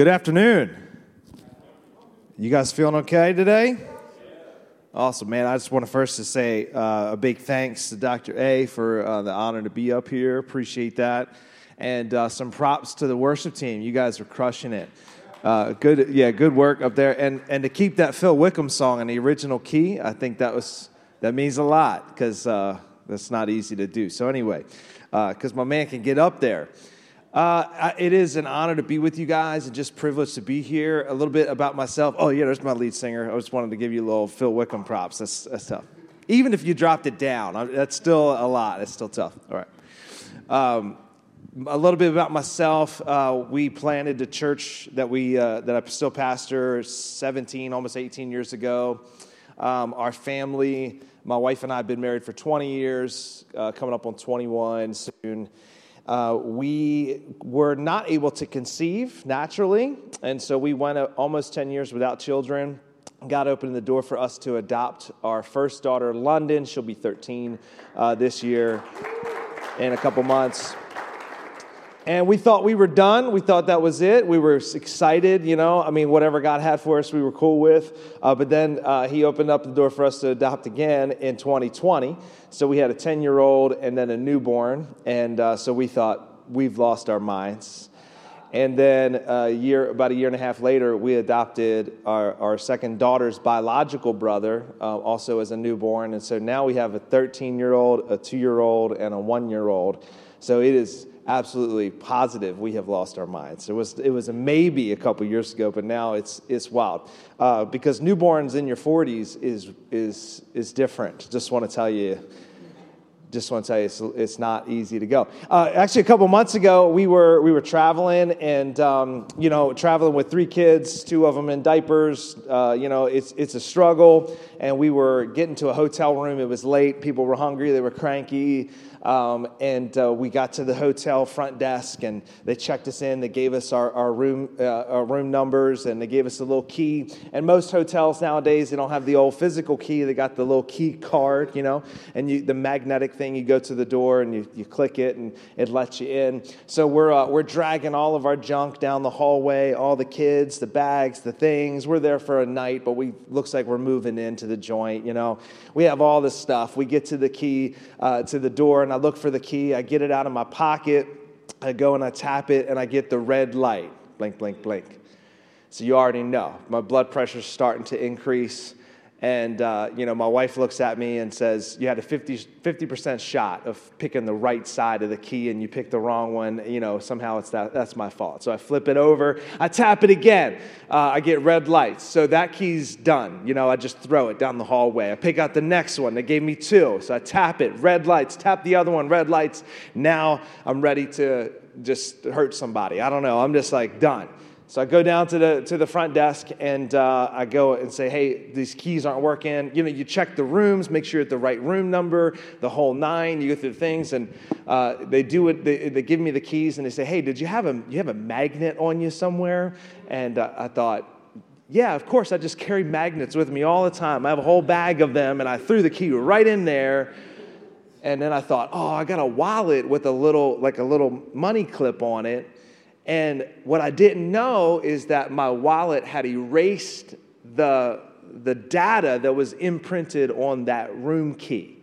Good afternoon. You guys feeling okay today? Awesome, man. I just want to first to say uh, a big thanks to Dr. A for uh, the honor to be up here. Appreciate that. And uh, some props to the worship team. You guys are crushing it. Uh, good, yeah, good work up there. And and to keep that Phil Wickham song in the original key, I think that was that means a lot because uh, that's not easy to do. So anyway, because uh, my man can get up there. Uh, it is an honor to be with you guys and just privileged to be here. A little bit about myself. Oh, yeah, there's my lead singer. I just wanted to give you a little Phil Wickham props. That's, that's tough. Even if you dropped it down, that's still a lot. It's still tough. All right. Um, a little bit about myself. Uh, we planted a church that we uh, that I still pastor 17, almost 18 years ago. Um, our family, my wife and I have been married for 20 years, uh, coming up on 21 soon. Uh, we were not able to conceive naturally, and so we went almost 10 years without children. God opened the door for us to adopt our first daughter, London. She'll be 13 uh, this year in a couple months. And we thought we were done. We thought that was it. We were excited, you know. I mean, whatever God had for us, we were cool with. Uh, but then uh, He opened up the door for us to adopt again in 2020. So we had a 10 year old and then a newborn. And uh, so we thought, we've lost our minds. And then a year, about a year and a half later, we adopted our, our second daughter's biological brother, uh, also as a newborn. And so now we have a 13 year old, a two year old, and a one year old. So it is absolutely positive we have lost our minds. It was, it was a maybe a couple years ago, but now it's, it's wild. Uh, because newborns in your 40s is, is, is different. Just want to tell you just want to tell you, it's, it's not easy to go. Uh, actually, a couple months ago, we were we were traveling, and um, you know, traveling with three kids, two of them in diapers. Uh, you know, it's it's a struggle. And we were getting to a hotel room. It was late. People were hungry. They were cranky. Um, and uh, we got to the hotel front desk, and they checked us in. They gave us our, our room uh, our room numbers, and they gave us a little key. And most hotels nowadays they don't have the old physical key. They got the little key card, you know, and you, the magnetic thing. You go to the door and you, you click it, and it lets you in. So we're uh, we're dragging all of our junk down the hallway, all the kids, the bags, the things. We're there for a night, but we looks like we're moving into the joint. You know, we have all this stuff. We get to the key uh, to the door and I look for the key. I get it out of my pocket. I go and I tap it, and I get the red light blink, blink, blink. So you already know my blood pressure's starting to increase. And, uh, you know, my wife looks at me and says, You had a 50, 50% shot of picking the right side of the key and you picked the wrong one. You know, somehow it's that, that's my fault. So I flip it over. I tap it again. Uh, I get red lights. So that key's done. You know, I just throw it down the hallway. I pick out the next one. They gave me two. So I tap it, red lights, tap the other one, red lights. Now I'm ready to just hurt somebody. I don't know. I'm just like done. So I go down to the, to the front desk and uh, I go and say, hey, these keys aren't working. You know, you check the rooms, make sure you're at the right room number, the whole nine. You go through things and uh, they do it. They, they, give me the keys and they say, hey, did you have a, you have a magnet on you somewhere? And uh, I thought, yeah, of course. I just carry magnets with me all the time. I have a whole bag of them and I threw the key right in there. And then I thought, oh, I got a wallet with a little, like a little money clip on it. And what I didn't know is that my wallet had erased the, the data that was imprinted on that room key.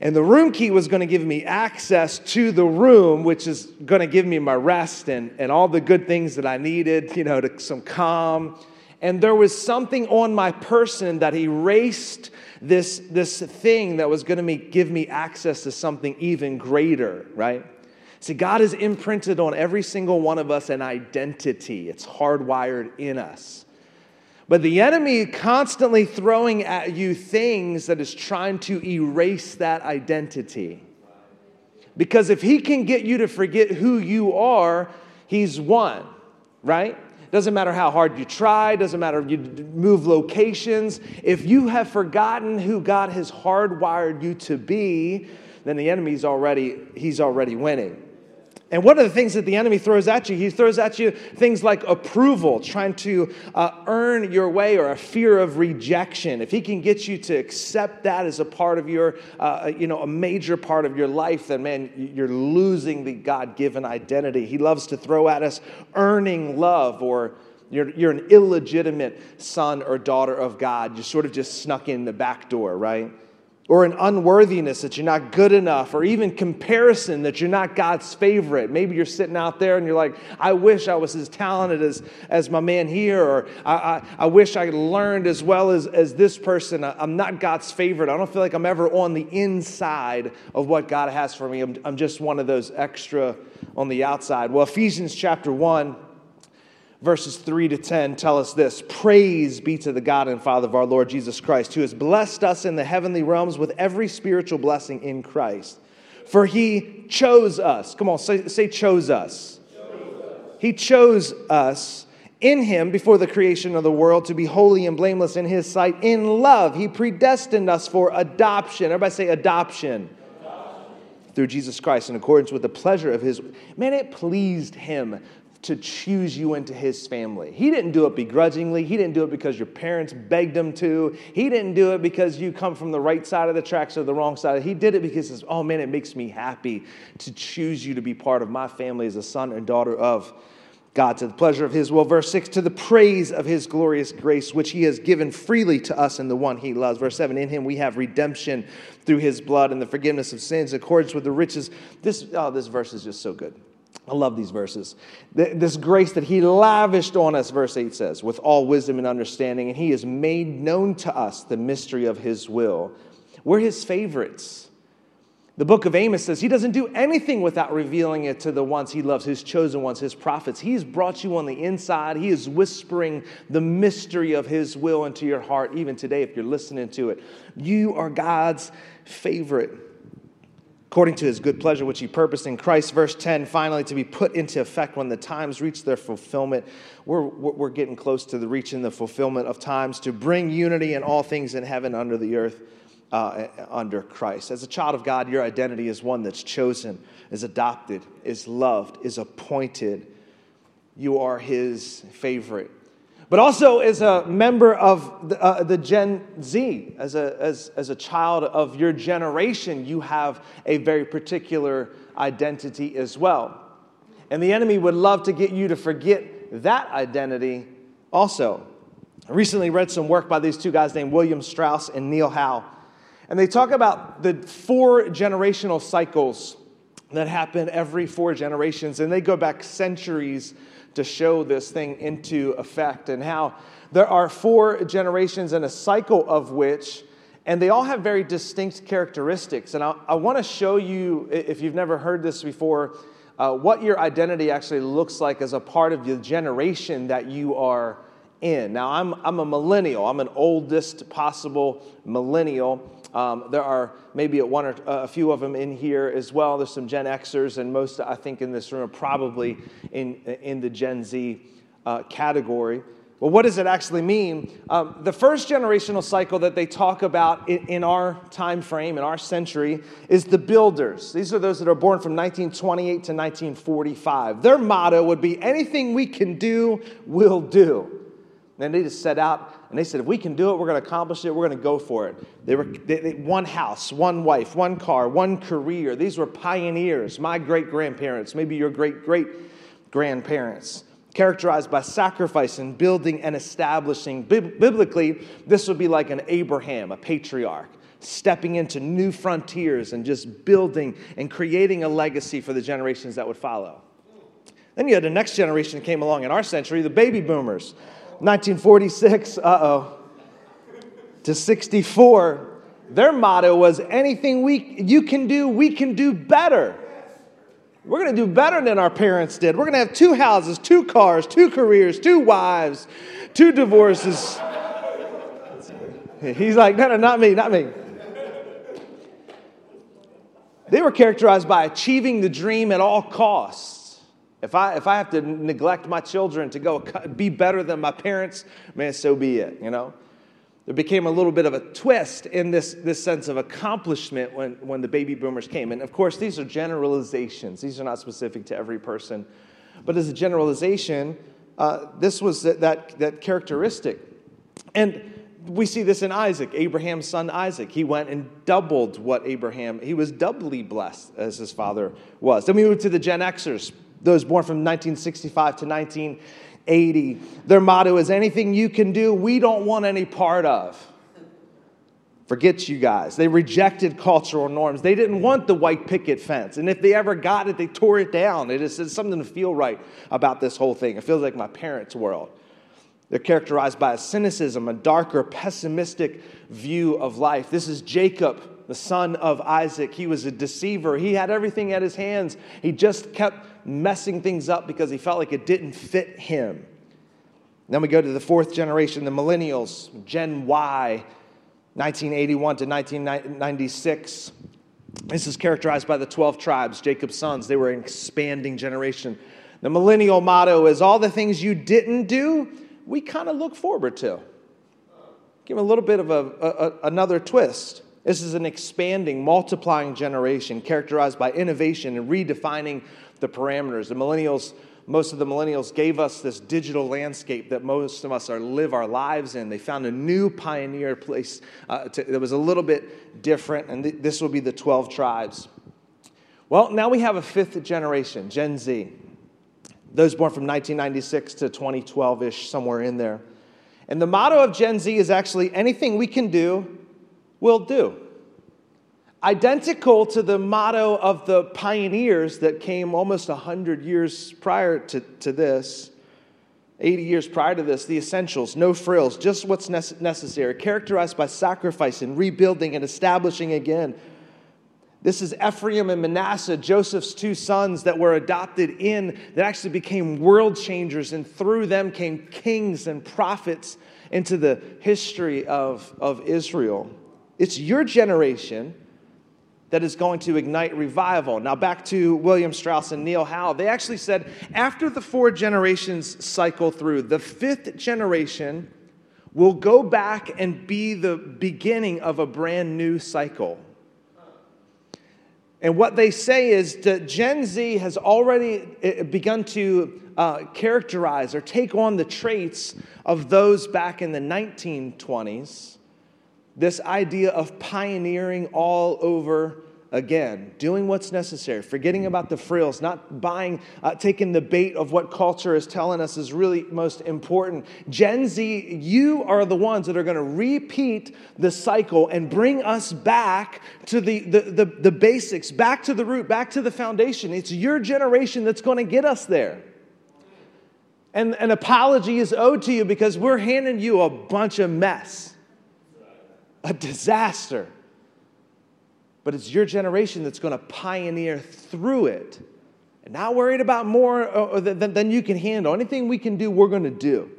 And the room key was going to give me access to the room, which is going to give me my rest and, and all the good things that I needed, you know, to some calm. And there was something on my person that erased this, this thing that was going to give me access to something even greater, right? See, God has imprinted on every single one of us an identity, it's hardwired in us. But the enemy constantly throwing at you things that is trying to erase that identity. Because if he can get you to forget who you are, he's won, right? Doesn't matter how hard you try, doesn't matter if you move locations. If you have forgotten who God has hardwired you to be, then the enemy's already, he's already winning. And one of the things that the enemy throws at you, he throws at you things like approval, trying to uh, earn your way, or a fear of rejection. If he can get you to accept that as a part of your, uh, you know, a major part of your life, then man, you're losing the God given identity. He loves to throw at us earning love or you're, you're an illegitimate son or daughter of God. You sort of just snuck in the back door, right? Or an unworthiness that you're not good enough, or even comparison that you're not God's favorite. Maybe you're sitting out there and you're like, I wish I was as talented as, as my man here, or I, I, I wish I learned as well as, as this person. I'm not God's favorite. I don't feel like I'm ever on the inside of what God has for me. I'm, I'm just one of those extra on the outside. Well, Ephesians chapter 1 verses 3 to 10 tell us this Praise be to the God and Father of our Lord Jesus Christ, who has blessed us in the heavenly realms with every spiritual blessing in Christ. For he chose us. Come on, say, say chose, us. chose us. He chose us in him before the creation of the world to be holy and blameless in his sight. In love, he predestined us for adoption. Everybody say adoption. adoption. Through Jesus Christ in accordance with the pleasure of his. Man, it pleased him to choose you into his family. He didn't do it begrudgingly. He didn't do it because your parents begged him to. He didn't do it because you come from the right side of the tracks or the wrong side. He did it because, says, oh man, it makes me happy to choose you to be part of my family as a son and daughter of God to the pleasure of his will. Verse 6, to the praise of his glorious grace, which he has given freely to us in the one he loves. Verse 7, in him we have redemption through his blood and the forgiveness of sins in accordance with the riches. This, oh, this verse is just so good. I love these verses. This grace that he lavished on us, verse 8 says, with all wisdom and understanding, and he has made known to us the mystery of his will. We're his favorites. The book of Amos says he doesn't do anything without revealing it to the ones he loves, his chosen ones, his prophets. He's brought you on the inside. He is whispering the mystery of his will into your heart, even today, if you're listening to it. You are God's favorite according to his good pleasure, which he purposed in Christ. Verse 10, finally, to be put into effect when the times reach their fulfillment. We're, we're getting close to the reaching the fulfillment of times to bring unity in all things in heaven under the earth. Uh, under Christ. As a child of God, your identity is one that's chosen, is adopted, is loved, is appointed. You are his favorite but also as a member of the, uh, the, Gen Z, as a, as, as a child of your generation, you have a very particular identity as well. And the enemy would love to get you to forget that identity also. I recently read some work by these two guys named William Strauss and Neil Howe. And they talk about the four generational cycles that happen every four generations, and they go back centuries to show this thing into effect and how there are four generations in a cycle of which and they all have very distinct characteristics. And i, I want to show you if you've never heard this before uh, what your identity actually looks like as a part of the generation that you are in. Now i'm, I'm a millennial. I'm an oldest possible millennial um, there are maybe one or uh, a few of them in here as well. There's some Gen Xers, and most, I think, in this room are probably in, in the Gen Z uh, category. Well, what does it actually mean? Um, the first generational cycle that they talk about in, in, our time frame, in our century, is the builders. These are those that are born from 1928 to 1945. Their motto would be anything we can do, we'll do. And they just set out and they said, if we can do it, we're going to accomplish it, we're going to go for it. They were they, they, one house, one wife, one car, one career. These were pioneers, my great grandparents, maybe your great great grandparents, characterized by sacrifice and building and establishing. biblically, this would be like an Abraham, a patriarch stepping into new frontiers and just building and creating a legacy for the generations that would follow. Then you had the next generation that came along in our century, the baby boomers. 1946, uh oh, to 64, their motto was anything we, you can do, we can do better. We're going to do better than our parents did. We're going to have two houses, two cars, two careers, two wives, two divorces. He's like, no, no, not me, not me. They were characterized by achieving the dream at all costs. If I, if I have to neglect my children to go be better than my parents, man, so be it, you know? there became a little bit of a twist in this, this sense of accomplishment when, when the baby boomers came. And of course, these are generalizations, these are not specific to every person. But as a generalization, uh, this was that, that, that characteristic. And we see this in Isaac, Abraham's son Isaac. He went and doubled what Abraham, he was doubly blessed as his father was. Then we move to the Gen Xers, those born from 1965 to 1980. Their motto is anything you can do, we don't want any part of. Forget you guys. They rejected cultural norms. They didn't want the white picket fence. And if they ever got it, they tore it down. It is something to feel right about this whole thing. It feels like my parents' world. They're characterized by a cynicism, a darker, pessimistic view of life. This is Jacob, the son of Isaac. He was a deceiver. He had everything at his hands. He just kept messing things up because he felt like it didn't fit him. Then we go to the fourth generation, the millennials, Gen Y, 1981 to 1996. This is characterized by the 12 tribes, Jacob's sons. They were an expanding generation. The millennial motto is all the things you didn't do, we kind of look forward to. Give a little bit of a, a, another twist. This is an expanding, multiplying generation characterized by innovation and redefining the parameters. The millennials, most of the millennials gave us this digital landscape that most of us are live our lives in. They found a new pioneer place uh, to, that was a little bit different, and th- this will be the 12 tribes. Well, now we have a fifth generation, Gen Z those born from 1996 to 2012 ish, somewhere in there. And the motto of Gen Z is actually anything we can do, we'll do. Identical to the motto of the pioneers that came almost 100 years prior to, to this, 80 years prior to this, the essentials, no frills, just what's necessary, characterized by sacrifice and rebuilding and establishing again this is Ephraim and Manasseh, Joseph's two sons that were adopted in, that actually became world changers, and through them came kings and prophets into the history of, of Israel. It's your generation that is going to ignite revival. Now, back to William Strauss and Neil Howe, they actually said after the four generations cycle through, the fifth generation will go back and be the beginning of a brand new cycle. And what they say is that Gen Z has already eh, begun to uh, characterize or take on the traits of those back in the 1920s. This idea of pioneering all over again, doing what's necessary, forgetting about the frills, not buying, uh, taking the bait of what culture is telling us is really most important. Gen Z, you are the ones that are going to repeat the cycle and bring us back to the, the, the, the basics, back to the root, back to the foundation. It's your generation that's going to get us there. And an apology is owed to you because we're handing you a bunch of mess, a disaster but it's your generation that's going to pioneer through it. And not worried about more uh, uh, than, than you can handle. Anything we can do, we're going to do.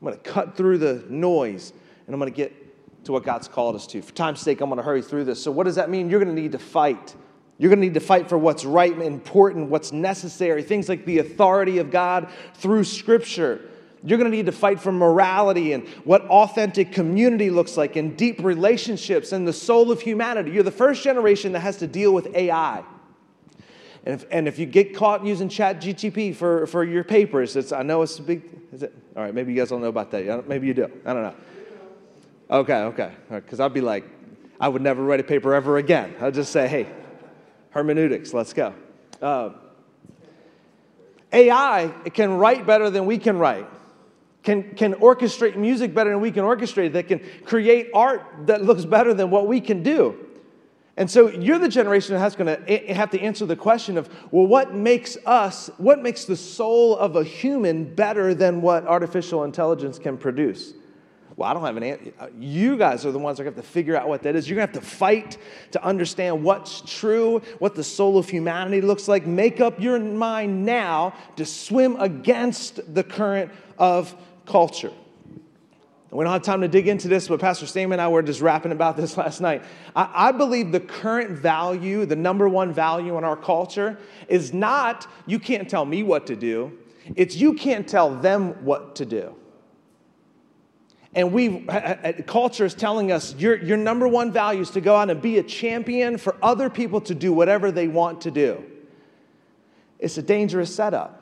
I'm going to cut through the noise and I'm going to get to what God's called us to. For time's sake, I'm going to hurry through this. So, what does that mean? You're going to need to fight. You're going to need to fight for what's right and important, what's necessary, things like the authority of God through Scripture. You're going to need to fight for morality and what authentic community looks like and deep relationships and the soul of humanity. You're the first generation that has to deal with AI. And if, and if you get caught using Chat GTP for, for your papers, it's, I know it's a big, is it? All right, maybe you guys don't know about that. Maybe you do. I don't know. Okay, okay. Because right, I'd be like, I would never write a paper ever again. I'd just say, hey, hermeneutics, let's go. Uh, AI can write better than we can write can, can orchestrate music better than we can orchestrate, that can create art that looks better than what we can do. And so you're the generation that's going to eh, eh, have to answer the question of, well, what makes us, what makes the soul of a human better than what artificial intelligence can produce? Well, I don't have an answer. Uh, you guys are the ones that have to figure out what that is. You're going to have to fight to understand what's true, what the soul of humanity looks like. Make up your mind now to swim against the current of culture. We don't have time to dig into this, but Pastor Stamen and I were just rapping about this last night. I, I, believe the current value, the number one value in our culture, is not you can't tell me what to do, it's you can't tell them what to do. and we culture is telling us your, your number one value is to go out and be a champion for other people to do whatever they want to do it's a dangerous setup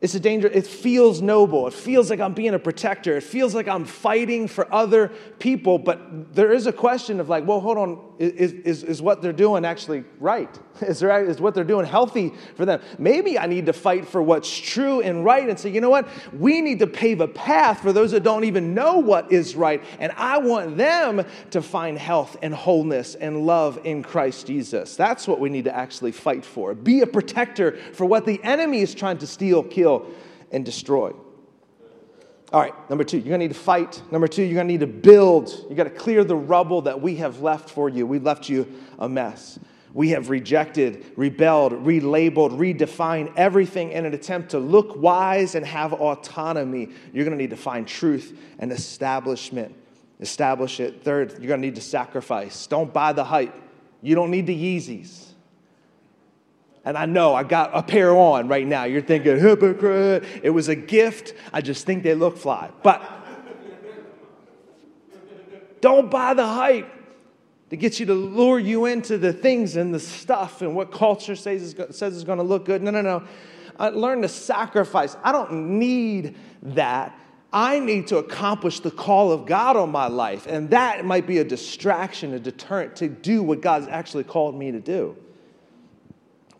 it's a danger. It feels noble. It feels like I'm being a protector. It feels like I'm fighting for other people. But there is a question of like, well, hold on, is, is, is what they're doing actually right? Is, there, is what they're doing healthy for them? Maybe I need to fight for what's true and right and say, you know what? We need to pave a path for those that don't even know what is right. And I want them to find health and wholeness and love in Christ Jesus. That's what we need to actually fight for. Be a protector for what the enemy is trying to steal, kill, and destroy. All right, number two, you're gonna need to fight. Number two, you're gonna need to build. You gotta clear the rubble that we have left for you. We left you a mess. We have rejected, rebelled, relabeled, redefined everything in an attempt to look wise and have autonomy. You're to need to find truth and establishment. Establish it. Third, you're to need to sacrifice. Don't buy the hype. You don't need the Yeezys. And I know I got a pair on right now. You're thinking, hypocrite. It was a gift. I just think they look fly. But don't buy the hype to get you to lure you into the things and the stuff and what culture says is, says is going to look good. No, no, no. I learn to sacrifice. I don't need that. I need to accomplish the call of God on my life. And that might be a distraction, a deterrent to do what God's actually called me to do.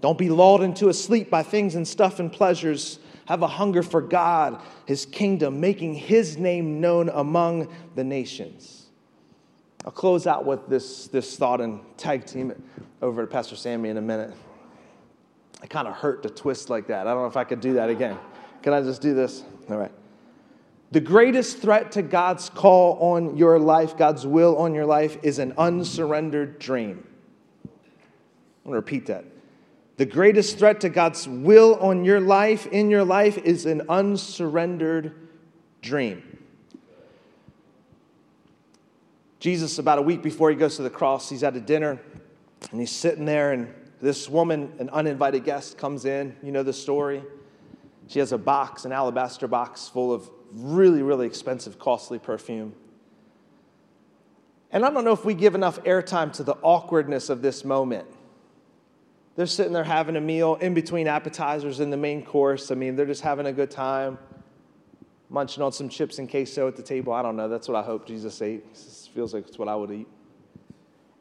Don't be lulled into a sleep by things and stuff and pleasures. Have a hunger for God, His kingdom, making His name known among the nations. I'll close out with this, this thought and tag team it over to Pastor Sammy in a minute. I kind of hurt to twist like that. I don't know if I could do that again. Can I just do this? All right. The greatest threat to God's call on your life, God's will on your life, is an unsurrendered dream. I'm going to repeat that. The greatest threat to God's will on your life, in your life, is an unsurrendered dream. Jesus, about a week before he goes to the cross, he's at a dinner and he's sitting there, and this woman, an uninvited guest, comes in. You know the story. She has a box, an alabaster box full of really, really expensive, costly perfume. And I don't know if we give enough airtime to the awkwardness of this moment. They're sitting there having a meal in between appetizers and the main course. I mean, they're just having a good time, munching on some chips and queso at the table. I don't know. That's what I hope Jesus ate feels like it's what I would eat.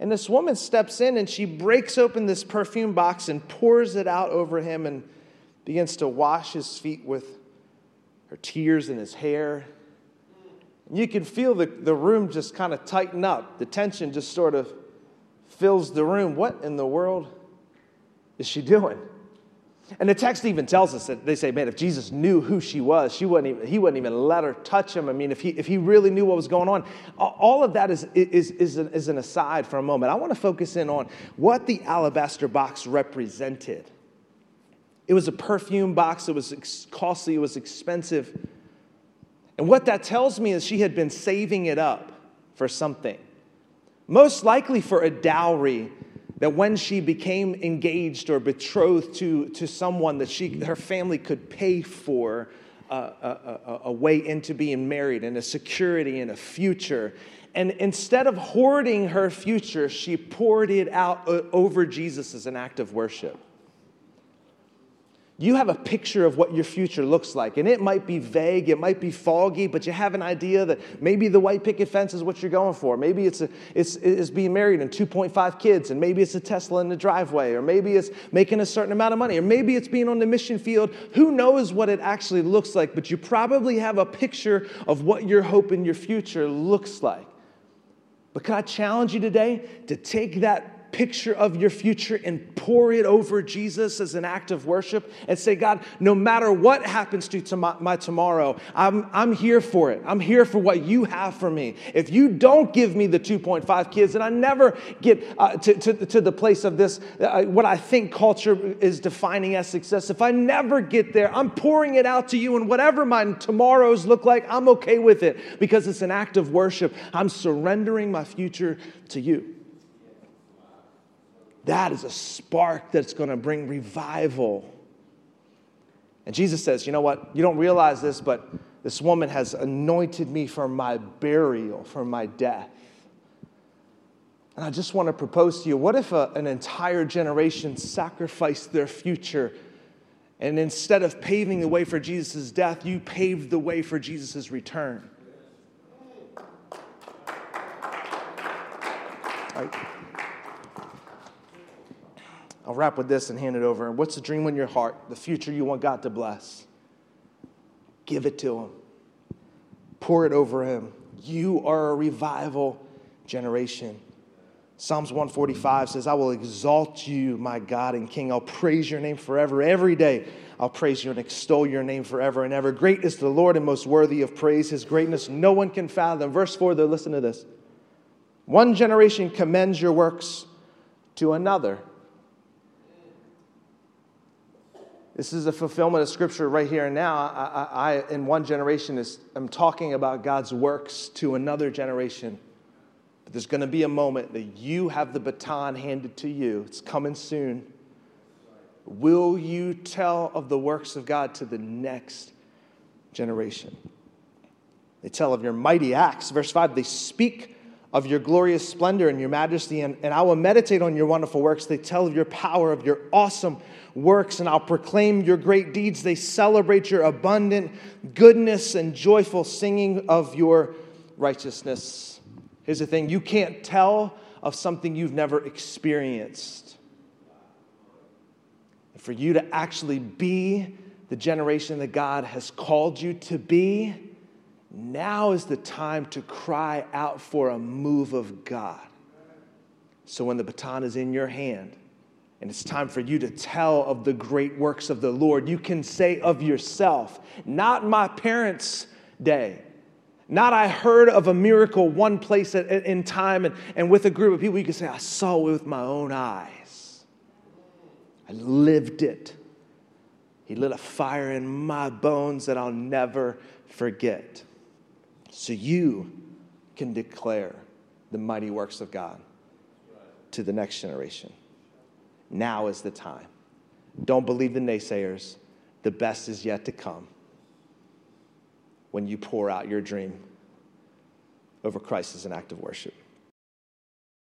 And this woman steps in and she breaks open this perfume box and pours it out over him and begins to wash his feet with her tears and his hair. And you can feel the, the room just kind of tighten up. The tension just sort of fills the room. What in the world is she doing? And the text even tells us that they say, man, if Jesus knew who she was, she wouldn't even, he wouldn't even let her touch him. I mean, if he, if he really knew what was going on, all of that is, is, is, an, is an aside for a moment. I want to focus in on what the alabaster box represented. It was a perfume box, it was costly, it was expensive. And what that tells me is she had been saving it up for something, most likely for a dowry that when she became engaged or betrothed to, to someone that she, her family could pay for a, a, a way into being married and a security and a future. And instead of hoarding her future, she poured it out over Jesus as an act of worship you have a picture of what your future looks like. And it might be vague, it might be foggy, but you have an idea that maybe the white picket fence is what you're going for. Maybe it's, a, it's, it's being married and 2.5 kids, and maybe it's a Tesla in the driveway, or maybe it's making a certain amount of money, or maybe it's being on the mission field. Who knows what it actually looks like, but you probably have a picture of what your hope in your future looks like. But can I challenge you today to take that picture of your future and pour it over Jesus as an act of worship and say, God, no matter what happens to my tomorrow, I'm, I'm here for it. I'm here for what you have for me. If you don't give me the 2.5 kids and I never get uh, to, to, to, the place of this, uh, what I think culture is defining as success, if I never get there, I'm pouring it out to you and whatever my tomorrows look like, I'm okay with it because it's an act of worship. I'm surrendering my future to you. That is a spark that's going to bring revival. And Jesus says, You know what? You don't realize this, but This woman has anointed me for my burial, for my death. And I just want to propose to you what if a, an entire generation sacrificed their future and instead of paving the way for Jesus' death, you paved the way for Jesus' return? Right. I'll wrap with this and hand it over. What's the dream in your heart? The future you want God to bless? Give it to Him, pour it over Him. You are a revival generation. Psalms 145 says, I will exalt you, my God and King. I'll praise your name forever. Every day I'll praise you and extol your name forever and ever. Great is the Lord and most worthy of praise. His greatness no one can fathom. Verse 4, though, listen to this. One generation commends your works to another. This is a fulfillment of scripture right here and now. I, I, in one generation, is, I'm talking about God's works to another generation. But there's going to be a moment that you have the baton handed to you. It's coming soon. Will you tell of the works of God to the next generation? They tell of your mighty acts. Verse 5 they speak of your glorious splendor and your majesty, and, and I will meditate on your wonderful works. They tell of your power, of your awesome works, and I'll proclaim your great deeds. They celebrate your abundant goodness and joyful singing of your righteousness. Here's the thing you can't tell of something you've never experienced. For you to actually be the generation that God has called you to be, now is the time to cry out for a move of God. So when the baton is in your hand and it's time for you to tell of the great works of the Lord, you can say of yourself, not my parents' day. Not I heard of a miracle one place at, in time and, and with a group of people, you can say, I saw it with my own eyes. I lived it. He lit a fire in my bones that I'll never forget so you can declare the mighty works of God to the next generation. Now is the time. Don't believe the naysayers. The best is yet to come when you pour out your dream over Christ as an act of worship.